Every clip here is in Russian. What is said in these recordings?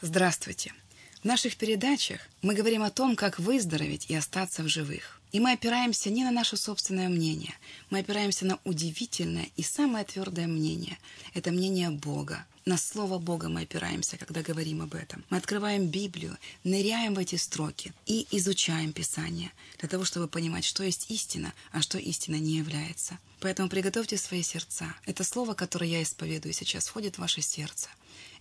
Здравствуйте! В наших передачах мы говорим о том, как выздороветь и остаться в живых. И мы опираемся не на наше собственное мнение, мы опираемся на удивительное и самое твердое мнение. Это мнение Бога. На Слово Бога мы опираемся, когда говорим об этом. Мы открываем Библию, ныряем в эти строки и изучаем Писание, для того, чтобы понимать, что есть истина, а что истина не является. Поэтому приготовьте свои сердца. Это Слово, которое я исповедую сейчас, входит в ваше сердце.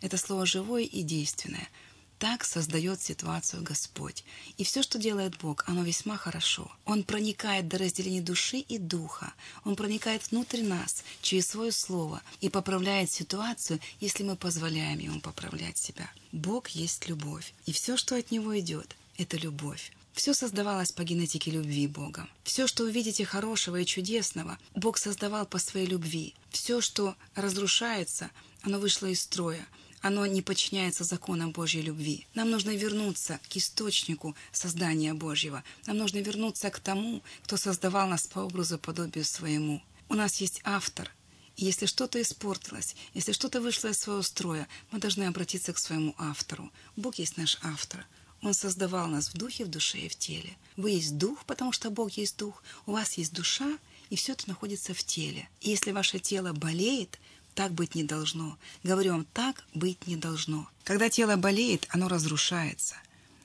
Это Слово живое и действенное – так создает ситуацию Господь. И все, что делает Бог, оно весьма хорошо. Он проникает до разделения души и духа. Он проникает внутрь нас через свое слово и поправляет ситуацию, если мы позволяем Ему поправлять себя. Бог есть любовь. И все, что от Него идет, это любовь. Все создавалось по генетике любви Бога. Все, что вы видите хорошего и чудесного, Бог создавал по своей любви. Все, что разрушается, оно вышло из строя оно не подчиняется законам Божьей любви. Нам нужно вернуться к источнику создания Божьего. Нам нужно вернуться к тому, кто создавал нас по образу и подобию своему. У нас есть автор. И если что-то испортилось, если что-то вышло из своего строя, мы должны обратиться к своему автору. Бог есть наш автор. Он создавал нас в духе, в душе и в теле. Вы есть дух, потому что Бог есть дух. У вас есть душа, и все это находится в теле. И если ваше тело болеет, так быть не должно. Говорю вам, так быть не должно. Когда тело болеет, оно разрушается.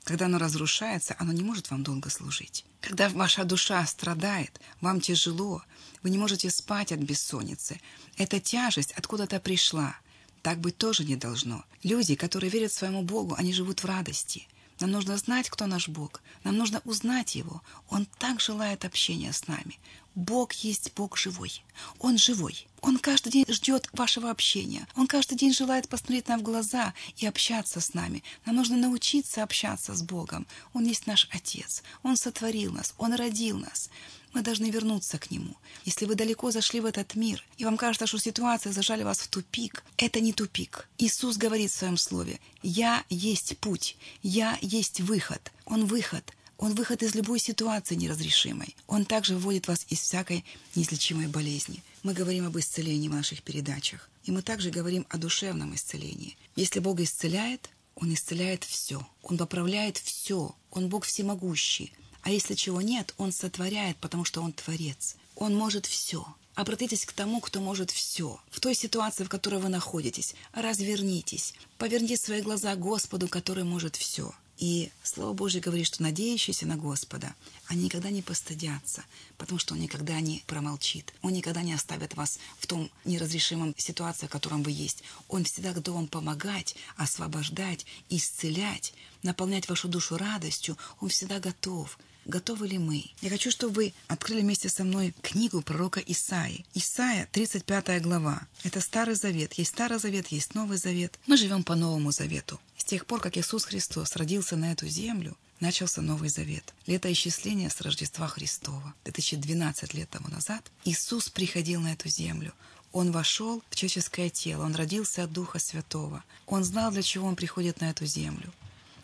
Когда оно разрушается, оно не может вам долго служить. Когда ваша душа страдает, вам тяжело, вы не можете спать от бессонницы. Эта тяжесть откуда-то пришла. Так быть тоже не должно. Люди, которые верят своему Богу, они живут в радости. Нам нужно знать, кто наш Бог. Нам нужно узнать Его. Он так желает общения с нами. Бог есть Бог живой. Он живой. Он каждый день ждет вашего общения. Он каждый день желает посмотреть нам в глаза и общаться с нами. Нам нужно научиться общаться с Богом. Он есть наш Отец. Он сотворил нас. Он родил нас. Мы должны вернуться к Нему. Если вы далеко зашли в этот мир, и вам кажется, что ситуация зажали вас в тупик, это не тупик. Иисус говорит в Своем Слове, «Я есть путь, Я есть выход». Он выход – он выход из любой ситуации неразрешимой. Он также выводит вас из всякой неизлечимой болезни. Мы говорим об исцелении в наших передачах. И мы также говорим о душевном исцелении. Если Бог исцеляет, Он исцеляет все. Он поправляет все. Он Бог всемогущий. А если чего нет, Он сотворяет, потому что Он Творец. Он может все. Обратитесь к тому, кто может все. В той ситуации, в которой вы находитесь, развернитесь. Поверните свои глаза Господу, который может все. И Слово Божье говорит, что надеющиеся на Господа, они никогда не постыдятся, потому что Он никогда не промолчит. Он никогда не оставит вас в том неразрешимом ситуации, в котором вы есть. Он всегда готов вам помогать, освобождать, исцелять, наполнять вашу душу радостью. Он всегда готов. Готовы ли мы? Я хочу, чтобы вы открыли вместе со мной книгу пророка Исаи. Исаия, 35 глава. Это Старый Завет. Есть Старый Завет, есть Новый Завет. Мы живем по Новому Завету. С тех пор, как Иисус Христос родился на эту землю, начался Новый Завет. Летоисчисление с Рождества Христова. 2012 лет тому назад Иисус приходил на эту землю. Он вошел в человеческое тело, он родился от Духа Святого. Он знал, для чего он приходит на эту землю.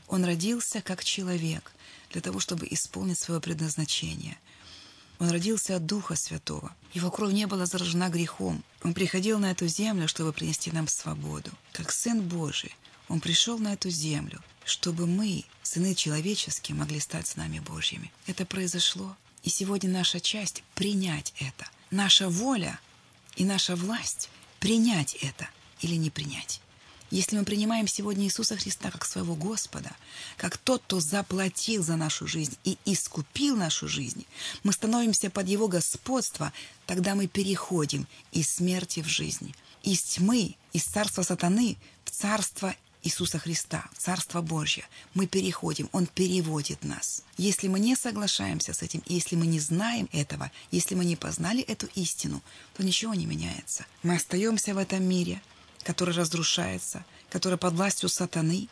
Он родился как человек, для того, чтобы исполнить свое предназначение. Он родился от Духа Святого. Его кровь не была заражена грехом. Он приходил на эту землю, чтобы принести нам свободу. Как Сын Божий, он пришел на эту землю, чтобы мы, сыны человеческие, могли стать с нами Божьими. Это произошло. И сегодня наша часть — принять это. Наша воля и наша власть — принять это или не принять. Если мы принимаем сегодня Иисуса Христа как своего Господа, как тот, кто заплатил за нашу жизнь и искупил нашу жизнь, мы становимся под Его господство, тогда мы переходим из смерти в жизнь, из тьмы, из царства сатаны в царство Иисуса Христа, Царство Божье, мы переходим, Он переводит нас. Если мы не соглашаемся с этим, если мы не знаем этого, если мы не познали эту истину, то ничего не меняется. Мы остаемся в этом мире, который разрушается, который под властью сатаны.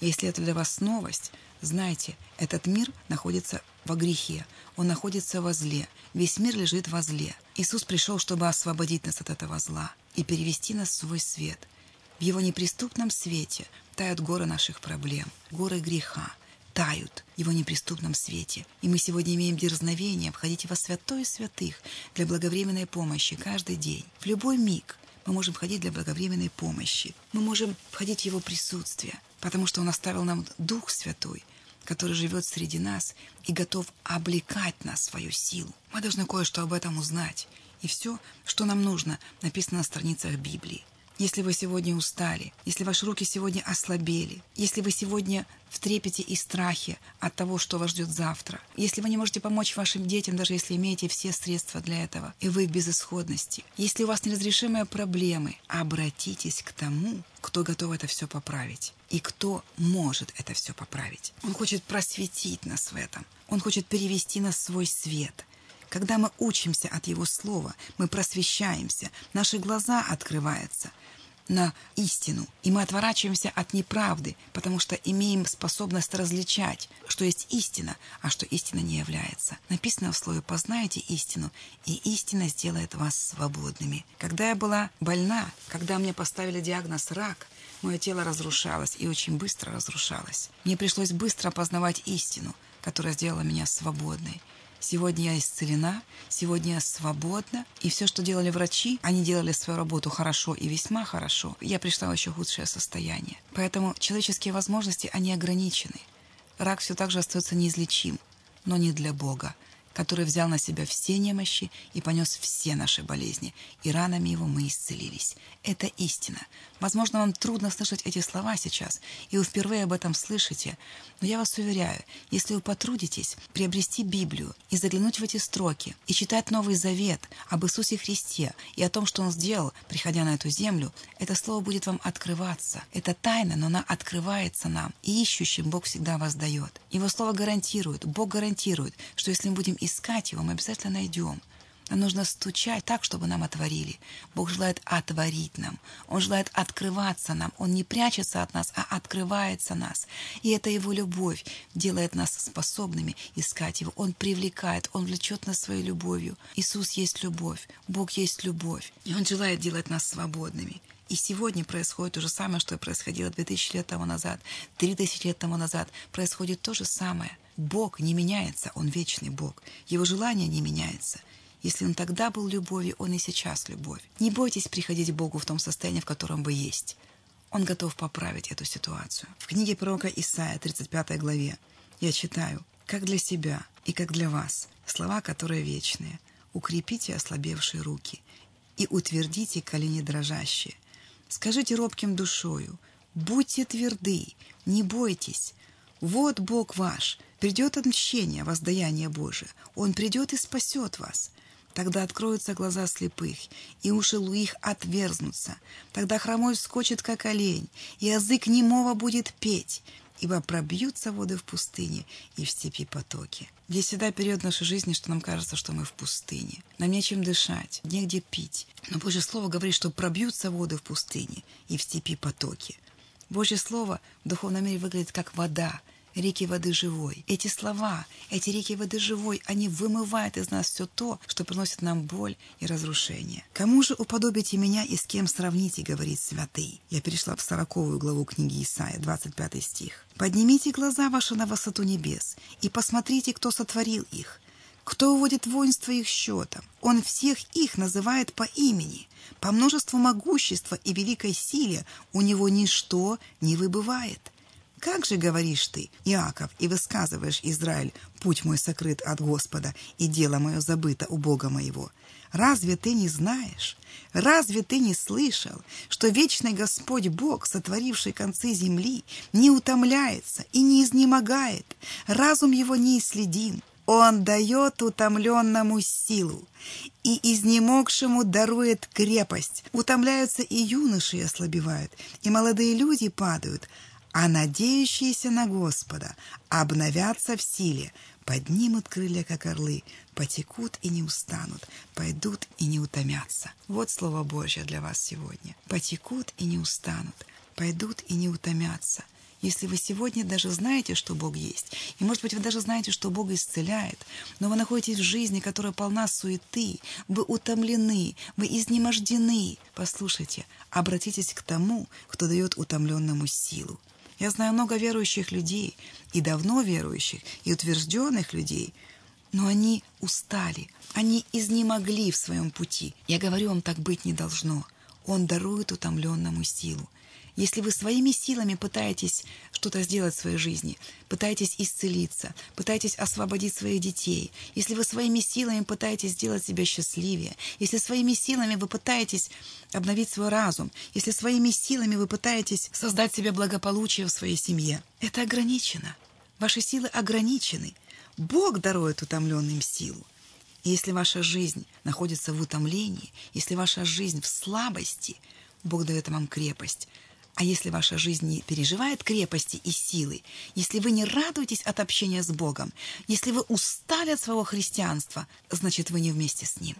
Если это для вас новость, знайте, этот мир находится во грехе, он находится во зле, весь мир лежит во зле. Иисус пришел, чтобы освободить нас от этого зла и перевести нас в свой свет – в его неприступном свете тают горы наших проблем, горы греха, тают в его неприступном свете. И мы сегодня имеем дерзновение входить во святое святых для благовременной помощи каждый день, в любой миг, Мы можем входить для благовременной помощи. Мы можем входить в Его присутствие, потому что Он оставил нам Дух Святой, который живет среди нас и готов облекать нас в свою силу. Мы должны кое-что об этом узнать. И все, что нам нужно, написано на страницах Библии. Если вы сегодня устали, если ваши руки сегодня ослабели, если вы сегодня в трепете и страхе от того, что вас ждет завтра, если вы не можете помочь вашим детям, даже если имеете все средства для этого, и вы в безысходности, если у вас неразрешимые проблемы, обратитесь к тому, кто готов это все поправить и кто может это все поправить. Он хочет просветить нас в этом. Он хочет перевести нас в свой свет – когда мы учимся от Его Слова, мы просвещаемся, наши глаза открываются на истину, и мы отворачиваемся от неправды, потому что имеем способность различать, что есть истина, а что истина не является. Написано в слове «познаете истину, и истина сделает вас свободными». Когда я была больна, когда мне поставили диагноз «рак», мое тело разрушалось и очень быстро разрушалось. Мне пришлось быстро познавать истину, которая сделала меня свободной. Сегодня я исцелена, сегодня я свободна. И все, что делали врачи, они делали свою работу хорошо и весьма хорошо. Я пришла в еще худшее состояние. Поэтому человеческие возможности, они ограничены. Рак все так же остается неизлечим, но не для Бога который взял на себя все немощи и понес все наши болезни, и ранами его мы исцелились. Это истина. Возможно, вам трудно слышать эти слова сейчас, и вы впервые об этом слышите, но я вас уверяю, если вы потрудитесь приобрести Библию и заглянуть в эти строки, и читать Новый Завет об Иисусе Христе и о том, что Он сделал, приходя на эту землю, это слово будет вам открываться. Это тайна, но она открывается нам, и ищущим Бог всегда вас дает. Его слово гарантирует, Бог гарантирует, что если мы будем искать его, мы обязательно найдем. Нам нужно стучать так, чтобы нам отворили. Бог желает отворить нам. Он желает открываться нам. Он не прячется от нас, а открывается нас. И это Его любовь делает нас способными искать Его. Он привлекает, Он влечет нас своей любовью. Иисус есть любовь, Бог есть любовь. И Он желает делать нас свободными. И сегодня происходит то же самое, что и происходило 2000 лет тому назад, 3000 лет тому назад. Происходит то же самое. Бог не меняется, Он вечный Бог. Его желание не меняется. Если Он тогда был любовью, Он и сейчас любовь. Не бойтесь приходить к Богу в том состоянии, в котором вы есть. Он готов поправить эту ситуацию. В книге пророка Исаия, 35 главе, я читаю, «Как для себя и как для вас, слова, которые вечные, укрепите ослабевшие руки и утвердите колени дрожащие, Скажите робким душою, будьте тверды, не бойтесь. Вот Бог ваш, придет отмщение, воздаяние Божие. Он придет и спасет вас. Тогда откроются глаза слепых, и уши луих отверзнутся. Тогда хромой вскочит, как олень, и язык немого будет петь, ибо пробьются воды в пустыне и в степи потоки. Есть всегда период нашей жизни, что нам кажется, что мы в пустыне. Нам нечем дышать, негде пить. Но Божье Слово говорит, что пробьются воды в пустыне и в степи потоки. Божье Слово в духовном мире выглядит как вода – реки воды живой. Эти слова, эти реки воды живой, они вымывают из нас все то, что приносит нам боль и разрушение. «Кому же уподобите меня и с кем сравните?» — говорит святый. Я перешла в сороковую главу книги Исаия, 25 стих. «Поднимите глаза ваши на высоту небес и посмотрите, кто сотворил их, кто уводит воинство их счетом? Он всех их называет по имени. По множеству могущества и великой силе у него ничто не выбывает. Как же говоришь ты, Иаков, и высказываешь, Израиль, путь мой сокрыт от Господа, и дело мое забыто у Бога моего? Разве ты не знаешь? Разве ты не слышал, что вечный Господь Бог, сотворивший концы земли, не утомляется и не изнемогает, разум его не исследим? Он дает утомленному силу, и изнемогшему дарует крепость. Утомляются и юноши ослабевают, и молодые люди падают, а надеющиеся на Господа обновятся в силе, поднимут крылья, как орлы, потекут и не устанут, пойдут и не утомятся. Вот Слово Божье для вас сегодня. Потекут и не устанут, пойдут и не утомятся. Если вы сегодня даже знаете, что Бог есть, и, может быть, вы даже знаете, что Бог исцеляет, но вы находитесь в жизни, которая полна суеты, вы утомлены, вы изнемождены, послушайте, обратитесь к тому, кто дает утомленному силу. Я знаю много верующих людей, и давно верующих, и утвержденных людей, но они устали, они изнемогли в своем пути. Я говорю вам, так быть не должно. Он дарует утомленному силу. Если вы своими силами пытаетесь что-то сделать в своей жизни, пытаетесь исцелиться, пытаетесь освободить своих детей, если вы своими силами пытаетесь сделать себя счастливее, если своими силами вы пытаетесь обновить свой разум, если своими силами вы пытаетесь создать себе благополучие в своей семье, это ограничено. Ваши силы ограничены. Бог дарует утомленным силу. И если ваша жизнь находится в утомлении, если ваша жизнь в слабости, Бог дает вам крепость, а если ваша жизнь не переживает крепости и силы, если вы не радуетесь от общения с Богом, если вы устали от своего христианства, значит, вы не вместе с Ним.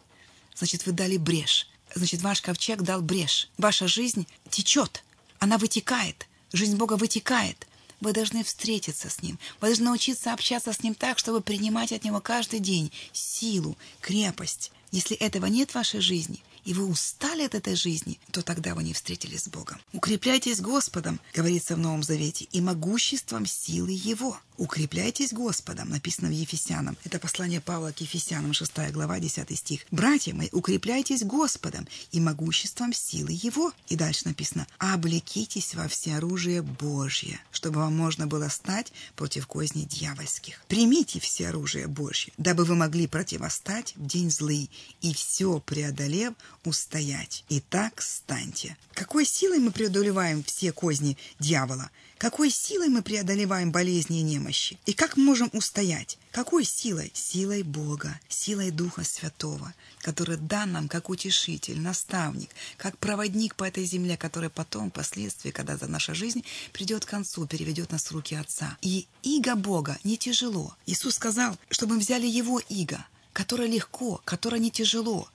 Значит, вы дали брешь. Значит, ваш ковчег дал брешь. Ваша жизнь течет. Она вытекает. Жизнь Бога вытекает. Вы должны встретиться с Ним. Вы должны научиться общаться с Ним так, чтобы принимать от Него каждый день силу, крепость. Если этого нет в вашей жизни – и вы устали от этой жизни, то тогда вы не встретились с Богом. Укрепляйтесь Господом, говорится в Новом Завете, и могуществом силы Его. Укрепляйтесь Господом, написано в Ефесянам. Это послание Павла к Ефесянам, 6 глава, 10 стих. Братья мои, укрепляйтесь Господом и могуществом силы Его. И дальше написано, облекитесь во всеоружие Божье, чтобы вам можно было стать против козней дьявольских. Примите все оружие Божье, дабы вы могли противостать в день злый и все преодолев устоять. Итак, станьте. Какой силой мы преодолеваем все козни дьявола? Какой силой мы преодолеваем болезни и немощи? И как мы можем устоять? Какой силой? Силой Бога, силой Духа Святого, который дан нам как утешитель, наставник, как проводник по этой земле, который потом, впоследствии, когда наша жизнь придет к концу, переведет нас в руки Отца. И иго Бога не тяжело. Иисус сказал, чтобы мы взяли Его иго, которое легко, которое не тяжело.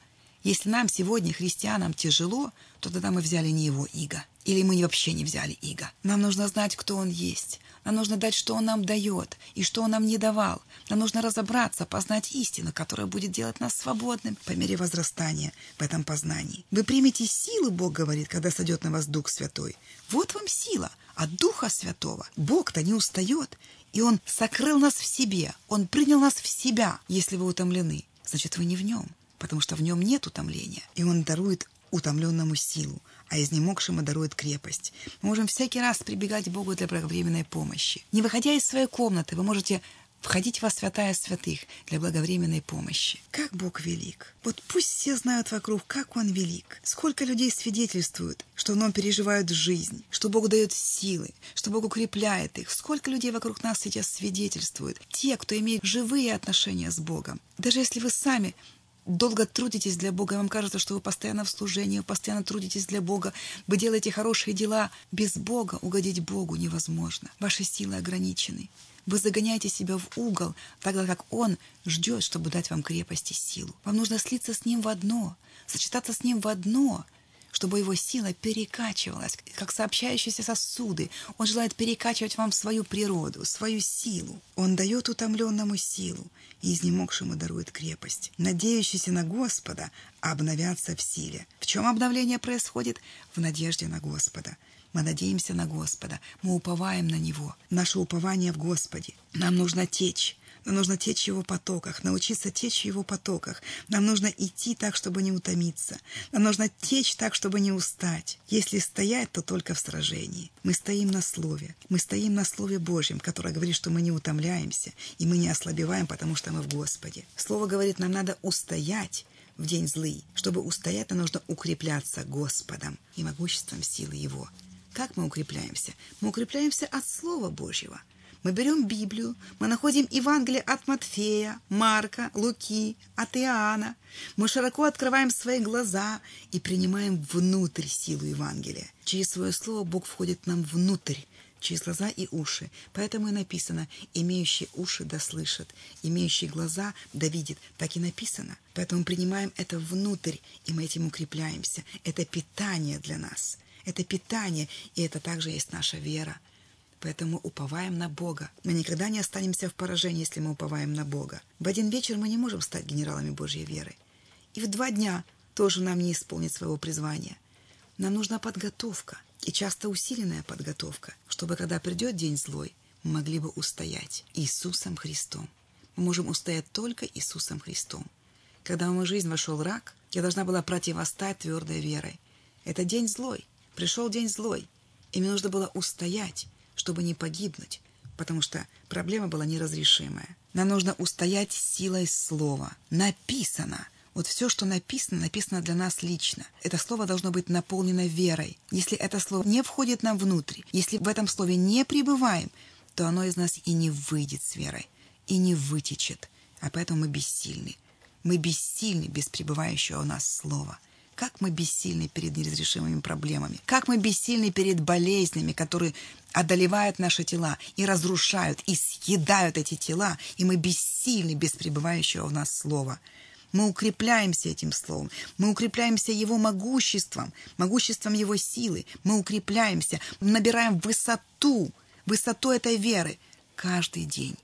Если нам сегодня, христианам, тяжело, то тогда мы взяли не его иго. Или мы вообще не взяли иго. Нам нужно знать, кто он есть. Нам нужно дать, что он нам дает и что он нам не давал. Нам нужно разобраться, познать истину, которая будет делать нас свободным по мере возрастания в этом познании. Вы примете силу, Бог говорит, когда сойдет на вас Дух Святой. Вот вам сила от Духа Святого. Бог-то не устает, и Он сокрыл нас в себе. Он принял нас в себя. Если вы утомлены, значит, вы не в Нем потому что в нем нет утомления, и он дарует утомленному силу, а изнемогшему дарует крепость. Мы можем всякий раз прибегать к Богу для благовременной помощи. Не выходя из своей комнаты, вы можете входить во святая святых для благовременной помощи. Как Бог велик! Вот пусть все знают вокруг, как Он велик. Сколько людей свидетельствуют, что Он переживает жизнь, что Бог дает силы, что Бог укрепляет их. Сколько людей вокруг нас сейчас свидетельствуют. Те, кто имеет живые отношения с Богом. Даже если вы сами долго трудитесь для Бога, вам кажется, что вы постоянно в служении, вы постоянно трудитесь для Бога, вы делаете хорошие дела. Без Бога угодить Богу невозможно. Ваши силы ограничены. Вы загоняете себя в угол, тогда как Он ждет, чтобы дать вам крепость и силу. Вам нужно слиться с Ним в одно, сочетаться с Ним в одно — чтобы его сила перекачивалась, как сообщающиеся сосуды. Он желает перекачивать вам свою природу, свою силу. Он дает утомленному силу и изнемогшему дарует крепость. Надеющиеся на Господа обновятся в силе. В чем обновление происходит? В надежде на Господа. Мы надеемся на Господа, мы уповаем на Него. Наше упование в Господе. Нам нужно течь нам нужно течь в его потоках, научиться течь в его потоках. Нам нужно идти так, чтобы не утомиться. Нам нужно течь так, чтобы не устать. Если стоять, то только в сражении. Мы стоим на Слове. Мы стоим на Слове Божьем, которое говорит, что мы не утомляемся, и мы не ослабеваем, потому что мы в Господе. Слово говорит, нам надо устоять в день злый. Чтобы устоять, нам нужно укрепляться Господом и могуществом силы Его. Как мы укрепляемся? Мы укрепляемся от Слова Божьего – мы берем Библию, мы находим Евангелие от Матфея, Марка, Луки, от Иоанна. Мы широко открываем свои глаза и принимаем внутрь силу Евангелия. Через свое слово Бог входит нам внутрь, через глаза и уши. Поэтому и написано «имеющие уши да слышат, имеющие глаза да видит». Так и написано. Поэтому принимаем это внутрь, и мы этим укрепляемся. Это питание для нас. Это питание, и это также есть наша вера – Поэтому уповаем на Бога. Мы никогда не останемся в поражении, если мы уповаем на Бога. В один вечер мы не можем стать генералами Божьей веры. И в два дня тоже нам не исполнить своего призвания. Нам нужна подготовка, и часто усиленная подготовка, чтобы, когда придет день злой, мы могли бы устоять Иисусом Христом. Мы можем устоять только Иисусом Христом. Когда в мою жизнь вошел рак, я должна была противостать твердой верой. Это день злой. Пришел день злой. И мне нужно было устоять, чтобы не погибнуть, потому что проблема была неразрешимая. Нам нужно устоять силой слова. Написано. Вот все, что написано, написано для нас лично. Это слово должно быть наполнено верой. Если это слово не входит нам внутрь, если в этом слове не пребываем, то оно из нас и не выйдет с верой, и не вытечет. А поэтому мы бессильны. Мы бессильны без пребывающего у нас слова – как мы бессильны перед неразрешимыми проблемами, как мы бессильны перед болезнями, которые одолевают наши тела и разрушают, и съедают эти тела, и мы бессильны без пребывающего в нас слова. Мы укрепляемся этим словом, мы укрепляемся его могуществом, могуществом его силы, мы укрепляемся, набираем высоту, высоту этой веры каждый день.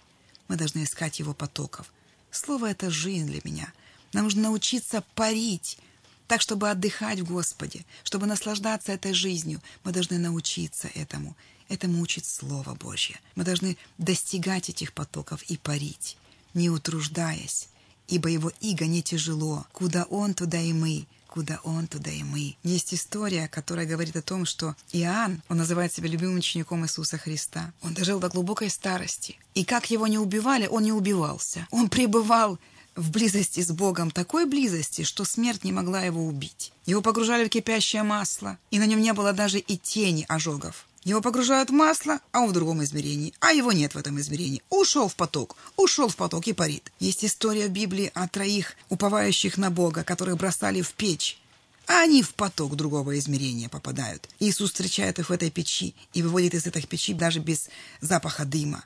Мы должны искать его потоков. Слово — это жизнь для меня. Нам нужно научиться парить, так, чтобы отдыхать в Господе, чтобы наслаждаться этой жизнью, мы должны научиться этому. Этому учит Слово Божье. Мы должны достигать этих потоков и парить, не утруждаясь, ибо его иго не тяжело. Куда он, туда и мы. Куда он, туда и мы. Есть история, которая говорит о том, что Иоанн, он называет себя любимым учеником Иисуса Христа. Он дожил до глубокой старости. И как его не убивали, он не убивался. Он пребывал в близости с Богом такой близости, что смерть не могла его убить. Его погружали в кипящее масло, и на нем не было даже и тени ожогов. Его погружают в масло, а он в другом измерении, а его нет в этом измерении. Ушел в поток, ушел в поток и парит. Есть история в Библии о троих уповающих на Бога, которых бросали в печь, а они в поток другого измерения попадают. Иисус встречает их в этой печи и выводит из этой печи даже без запаха дыма.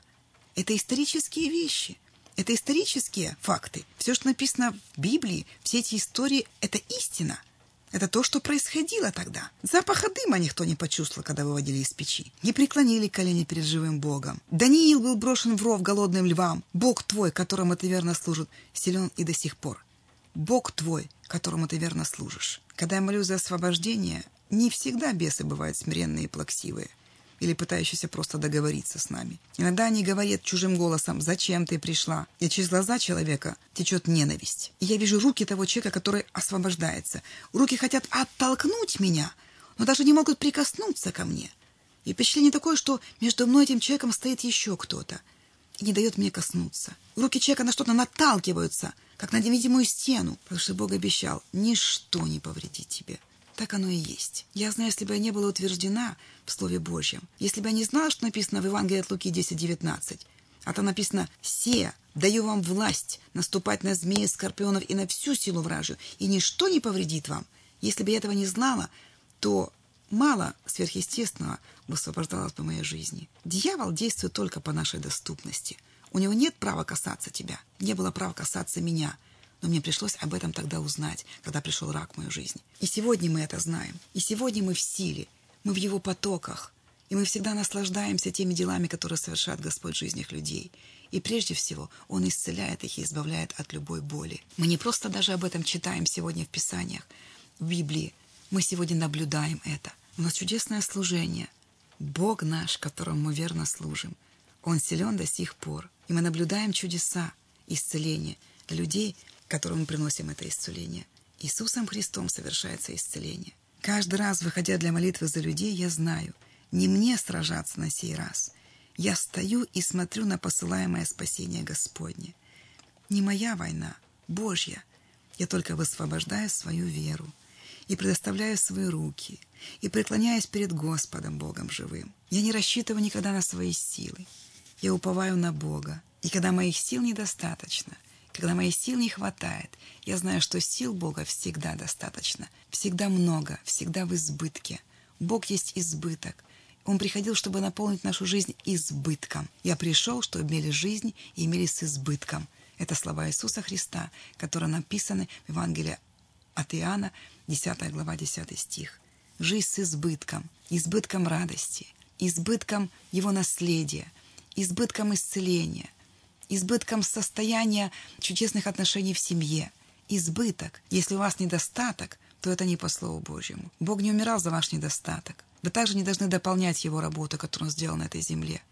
Это исторические вещи. Это исторические факты. Все, что написано в Библии, все эти истории – это истина. Это то, что происходило тогда. Запаха дыма никто не почувствовал, когда выводили из печи. Не преклонили колени перед живым Богом. Даниил был брошен в ров голодным львам. Бог твой, которому ты верно служит, силен и до сих пор. Бог твой, которому ты верно служишь. Когда я молюсь за освобождение, не всегда бесы бывают смиренные и плаксивые – или пытающийся просто договориться с нами. Иногда они говорят чужим голосом «Зачем ты пришла?» И через глаза человека течет ненависть. И я вижу руки того человека, который освобождается. Руки хотят оттолкнуть меня, но даже не могут прикоснуться ко мне. И впечатление такое, что между мной и этим человеком стоит еще кто-то и не дает мне коснуться. Руки человека на что-то наталкиваются, как на невидимую стену, потому что Бог обещал, ничто не повредит тебе. Так оно и есть. Я знаю, если бы я не была утверждена в Слове Божьем, если бы я не знала, что написано в Евангелии от Луки 10.19, а там написано «Се, даю вам власть наступать на змеи, скорпионов и на всю силу вражью, и ничто не повредит вам». Если бы я этого не знала, то мало сверхъестественного высвобождалось бы моей жизни. Дьявол действует только по нашей доступности. У него нет права касаться тебя, не было права касаться меня – но мне пришлось об этом тогда узнать, когда пришел рак в мою жизнь. И сегодня мы это знаем. И сегодня мы в силе. Мы в его потоках. И мы всегда наслаждаемся теми делами, которые совершает Господь в жизнях людей. И прежде всего Он исцеляет их и избавляет от любой боли. Мы не просто даже об этом читаем сегодня в Писаниях, в Библии. Мы сегодня наблюдаем это. У нас чудесное служение. Бог наш, которому мы верно служим. Он силен до сих пор. И мы наблюдаем чудеса, исцеления людей, которому приносим это исцеление. Иисусом Христом совершается исцеление. Каждый раз, выходя для молитвы за людей, я знаю, не мне сражаться на сей раз. Я стою и смотрю на посылаемое спасение Господне. Не моя война, Божья. Я только высвобождаю свою веру и предоставляю свои руки, и преклоняюсь перед Господом Богом живым. Я не рассчитываю никогда на свои силы. Я уповаю на Бога, и когда моих сил недостаточно – когда моих сил не хватает, я знаю, что сил Бога всегда достаточно, всегда много, всегда в избытке. Бог есть избыток. Он приходил, чтобы наполнить нашу жизнь избытком. Я пришел, чтобы имели жизнь и имели с избытком. Это слова Иисуса Христа, которые написаны в Евангелии от Иоанна, 10 глава, 10 стих. Жизнь с избытком, избытком радости, избытком его наследия, избытком исцеления – избытком состояния чудесных отношений в семье. Избыток. Если у вас недостаток, то это не по Слову Божьему. Бог не умирал за ваш недостаток. Вы также не должны дополнять Его работу, которую Он сделал на этой земле.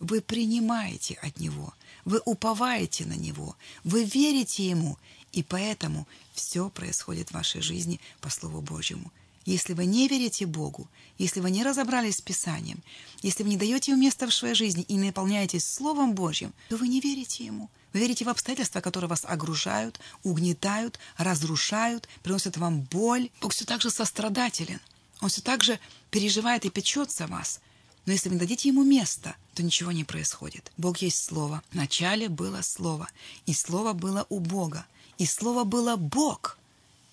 Вы принимаете от Него, вы уповаете на Него, вы верите Ему, и поэтому все происходит в вашей жизни по Слову Божьему. Если вы не верите Богу, если вы не разобрались с Писанием, если вы не даете ему место в своей жизни и не наполняетесь Словом Божьим, то вы не верите Ему. Вы верите в обстоятельства, которые вас огружают, угнетают, разрушают, приносят вам боль. Бог все так же сострадателен. Он все так же переживает и печется о вас. Но если вы не дадите ему место, то ничего не происходит. Бог есть Слово. В начале было Слово, и Слово было у Бога, и Слово было Бог.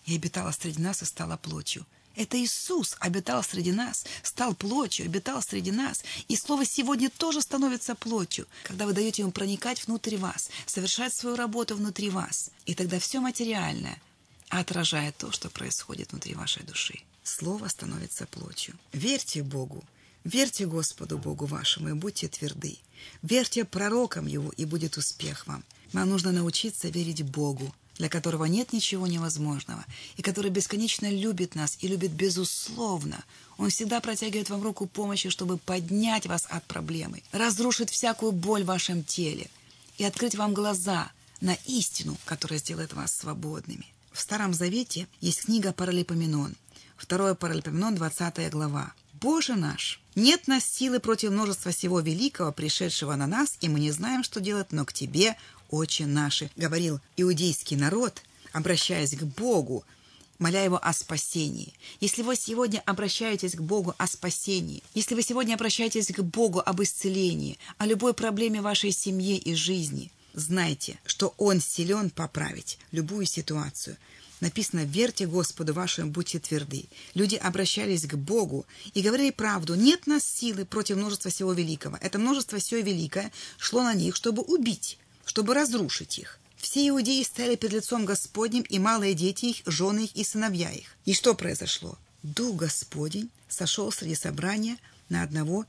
И обитало среди нас и стало плотью. Это Иисус обитал среди нас, стал плотью, обитал среди нас. И Слово сегодня тоже становится плотью, когда вы даете Ему проникать внутрь вас, совершать свою работу внутри вас. И тогда все материальное отражает то, что происходит внутри вашей души. Слово становится плотью. Верьте Богу, верьте Господу Богу вашему и будьте тверды. Верьте пророкам Его, и будет успех вам. Вам нужно научиться верить Богу, для которого нет ничего невозможного, и который бесконечно любит нас и любит безусловно. Он всегда протягивает вам руку помощи, чтобы поднять вас от проблемы, разрушить всякую боль в вашем теле и открыть вам глаза на истину, которая сделает вас свободными. В Старом Завете есть книга Паралипоменон, второе Паралипоменон, 20 глава. «Боже наш, нет нас силы против множества всего великого, пришедшего на нас, и мы не знаем, что делать, но к Тебе, «Отче наши», — говорил иудейский народ, обращаясь к Богу, моля Его о спасении. Если вы сегодня обращаетесь к Богу о спасении, если вы сегодня обращаетесь к Богу об исцелении, о любой проблеме вашей семьи и жизни, знайте, что Он силен поправить любую ситуацию. Написано «Верьте Господу вашему, будьте тверды». Люди обращались к Богу и говорили правду. Нет нас силы против множества всего великого. Это множество всего великое шло на них, чтобы убить чтобы разрушить их. Все иудеи стояли перед лицом Господним, и малые дети их, жены их и сыновья их. И что произошло? Дух Господень сошел среди собрания на одного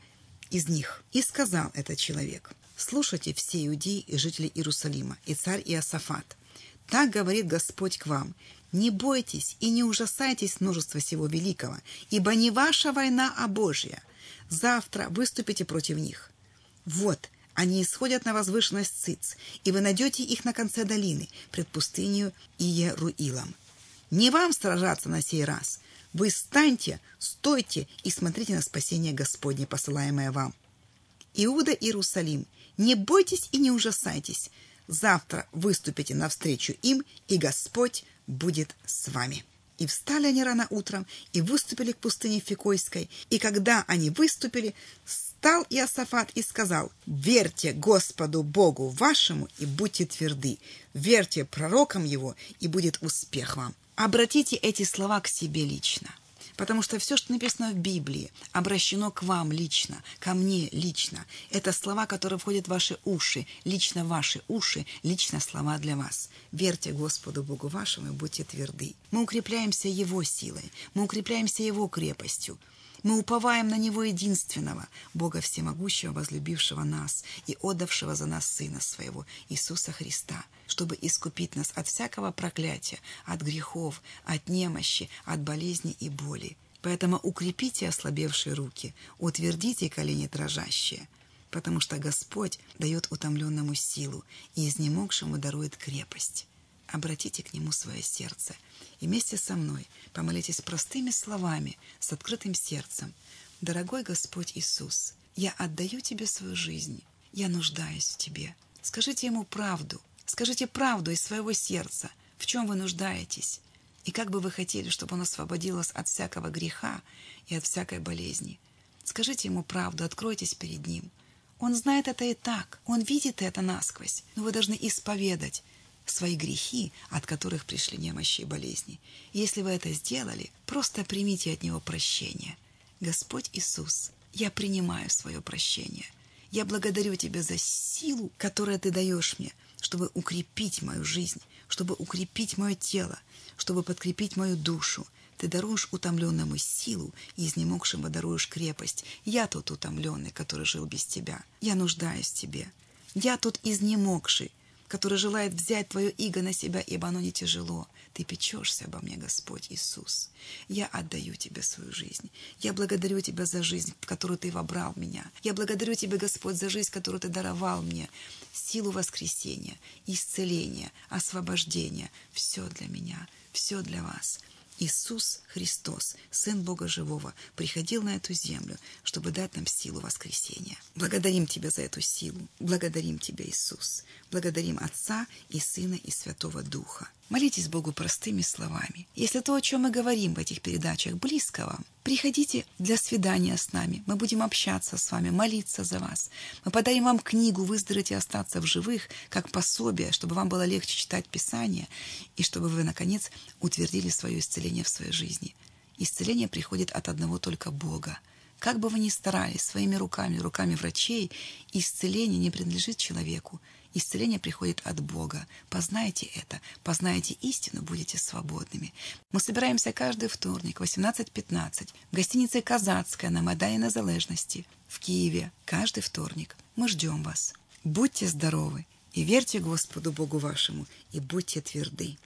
из них. И сказал этот человек, «Слушайте все иудеи и жители Иерусалима, и царь Иосафат. Так говорит Господь к вам, не бойтесь и не ужасайтесь множества всего великого, ибо не ваша война, а Божья. Завтра выступите против них. Вот, они исходят на возвышенность Циц, и вы найдете их на конце долины, пред пустынью Иеруилом. Не вам сражаться на сей раз. Вы станьте, стойте и смотрите на спасение Господне, посылаемое вам. Иуда Иерусалим, не бойтесь и не ужасайтесь. Завтра выступите навстречу им, и Господь будет с вами. И встали они рано утром и выступили к пустыне Фикойской. И когда они выступили, стал Иосафат и сказал, «Верьте Господу Богу вашему и будьте тверды, верьте пророкам его, и будет успех вам». Обратите эти слова к себе лично. Потому что все, что написано в Библии, обращено к вам лично, ко мне лично. Это слова, которые входят в ваши уши, лично ваши уши, лично слова для вас. Верьте Господу Богу вашему и будьте тверды. Мы укрепляемся Его силой, мы укрепляемся Его крепостью. Мы уповаем на Него единственного, Бога Всемогущего, возлюбившего нас и отдавшего за нас Сына Своего, Иисуса Христа, чтобы искупить нас от всякого проклятия, от грехов, от немощи, от болезни и боли. Поэтому укрепите ослабевшие руки, утвердите колени дрожащие, потому что Господь дает утомленному силу и изнемогшему дарует крепость. Обратите к Нему свое сердце – и вместе со мной помолитесь простыми словами, с открытым сердцем. «Дорогой Господь Иисус, я отдаю Тебе свою жизнь, я нуждаюсь в Тебе». Скажите Ему правду, скажите правду из своего сердца, в чем вы нуждаетесь, и как бы вы хотели, чтобы Он освободил вас от всякого греха и от всякой болезни. Скажите Ему правду, откройтесь перед Ним. Он знает это и так, Он видит это насквозь, но вы должны исповедать, свои грехи, от которых пришли немощи и болезни. Если вы это сделали, просто примите от Него прощение. Господь Иисус, я принимаю свое прощение. Я благодарю Тебя за силу, которую Ты даешь мне, чтобы укрепить мою жизнь, чтобы укрепить мое тело, чтобы подкрепить мою душу. Ты даруешь утомленному силу и изнемогшему даруешь крепость. Я тот утомленный, который жил без Тебя. Я нуждаюсь в Тебе. Я тот изнемогший, который желает взять твое иго на себя, ибо оно не тяжело. Ты печешься обо мне, Господь Иисус. Я отдаю тебе свою жизнь. Я благодарю тебя за жизнь, в которую ты вобрал меня. Я благодарю тебя, Господь, за жизнь, которую ты даровал мне. Силу воскресения, исцеления, освобождения. Все для меня, все для вас. Иисус Христос, Сын Бога Живого, приходил на эту землю, чтобы дать нам силу воскресения. Благодарим Тебя за эту силу. Благодарим Тебя, Иисус. Благодарим Отца и Сына и Святого Духа. Молитесь Богу простыми словами. Если то, о чем мы говорим в этих передачах, близко вам, приходите для свидания с нами. Мы будем общаться с вами, молиться за вас. Мы подарим вам книгу «Выздороветь и остаться в живых» как пособие, чтобы вам было легче читать Писание и чтобы вы, наконец, утвердили свое исцеление в своей жизни. Исцеление приходит от одного только Бога. Как бы вы ни старались своими руками, руками врачей, исцеление не принадлежит человеку. Исцеление приходит от Бога. Познайте это, познайте истину, будете свободными. Мы собираемся каждый вторник в 18.15 в гостинице «Казацкая» на Майдане Незалежности в Киеве. Каждый вторник. Мы ждем вас. Будьте здоровы и верьте Господу Богу вашему, и будьте тверды.